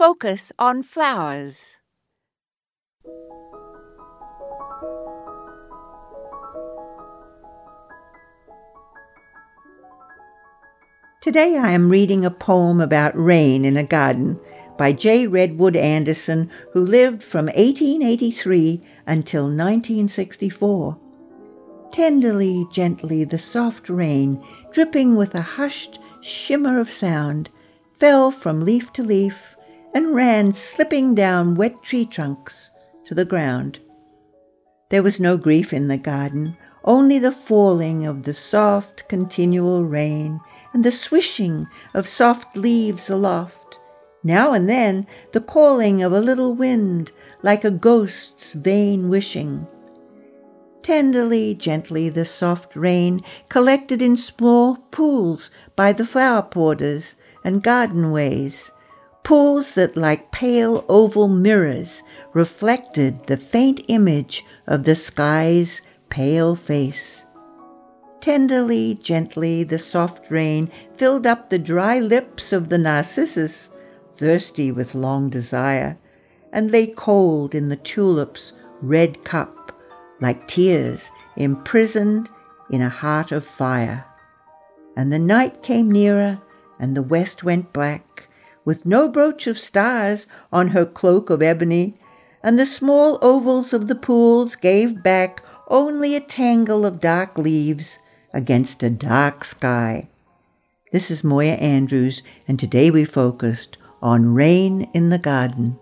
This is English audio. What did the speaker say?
focus on flowers. Today I am reading a poem about rain in a garden by J. Redwood Anderson, who lived from 1883 until 1964. Tenderly, gently, the soft rain, dripping with a hushed shimmer of sound, fell from leaf to leaf and ran slipping down wet tree trunks to the ground. There was no grief in the garden, only the falling of the soft, continual rain and the swishing of soft leaves aloft. Now and then the calling of a little wind, like a ghost's vain wishing. Tenderly, gently, the soft rain collected in small pools by the flower borders and garden ways, pools that, like pale oval mirrors, reflected the faint image of the sky's pale face. Tenderly, gently, the soft rain filled up the dry lips of the narcissus, thirsty with long desire, and lay cold in the tulip's red cup, like tears imprisoned in a heart of fire. And the night came nearer, and the west went black, with no brooch of stars on her cloak of ebony, and the small ovals of the pools gave back only a tangle of dark leaves against a dark sky. This is Moya Andrews, and today we focused on rain in the garden.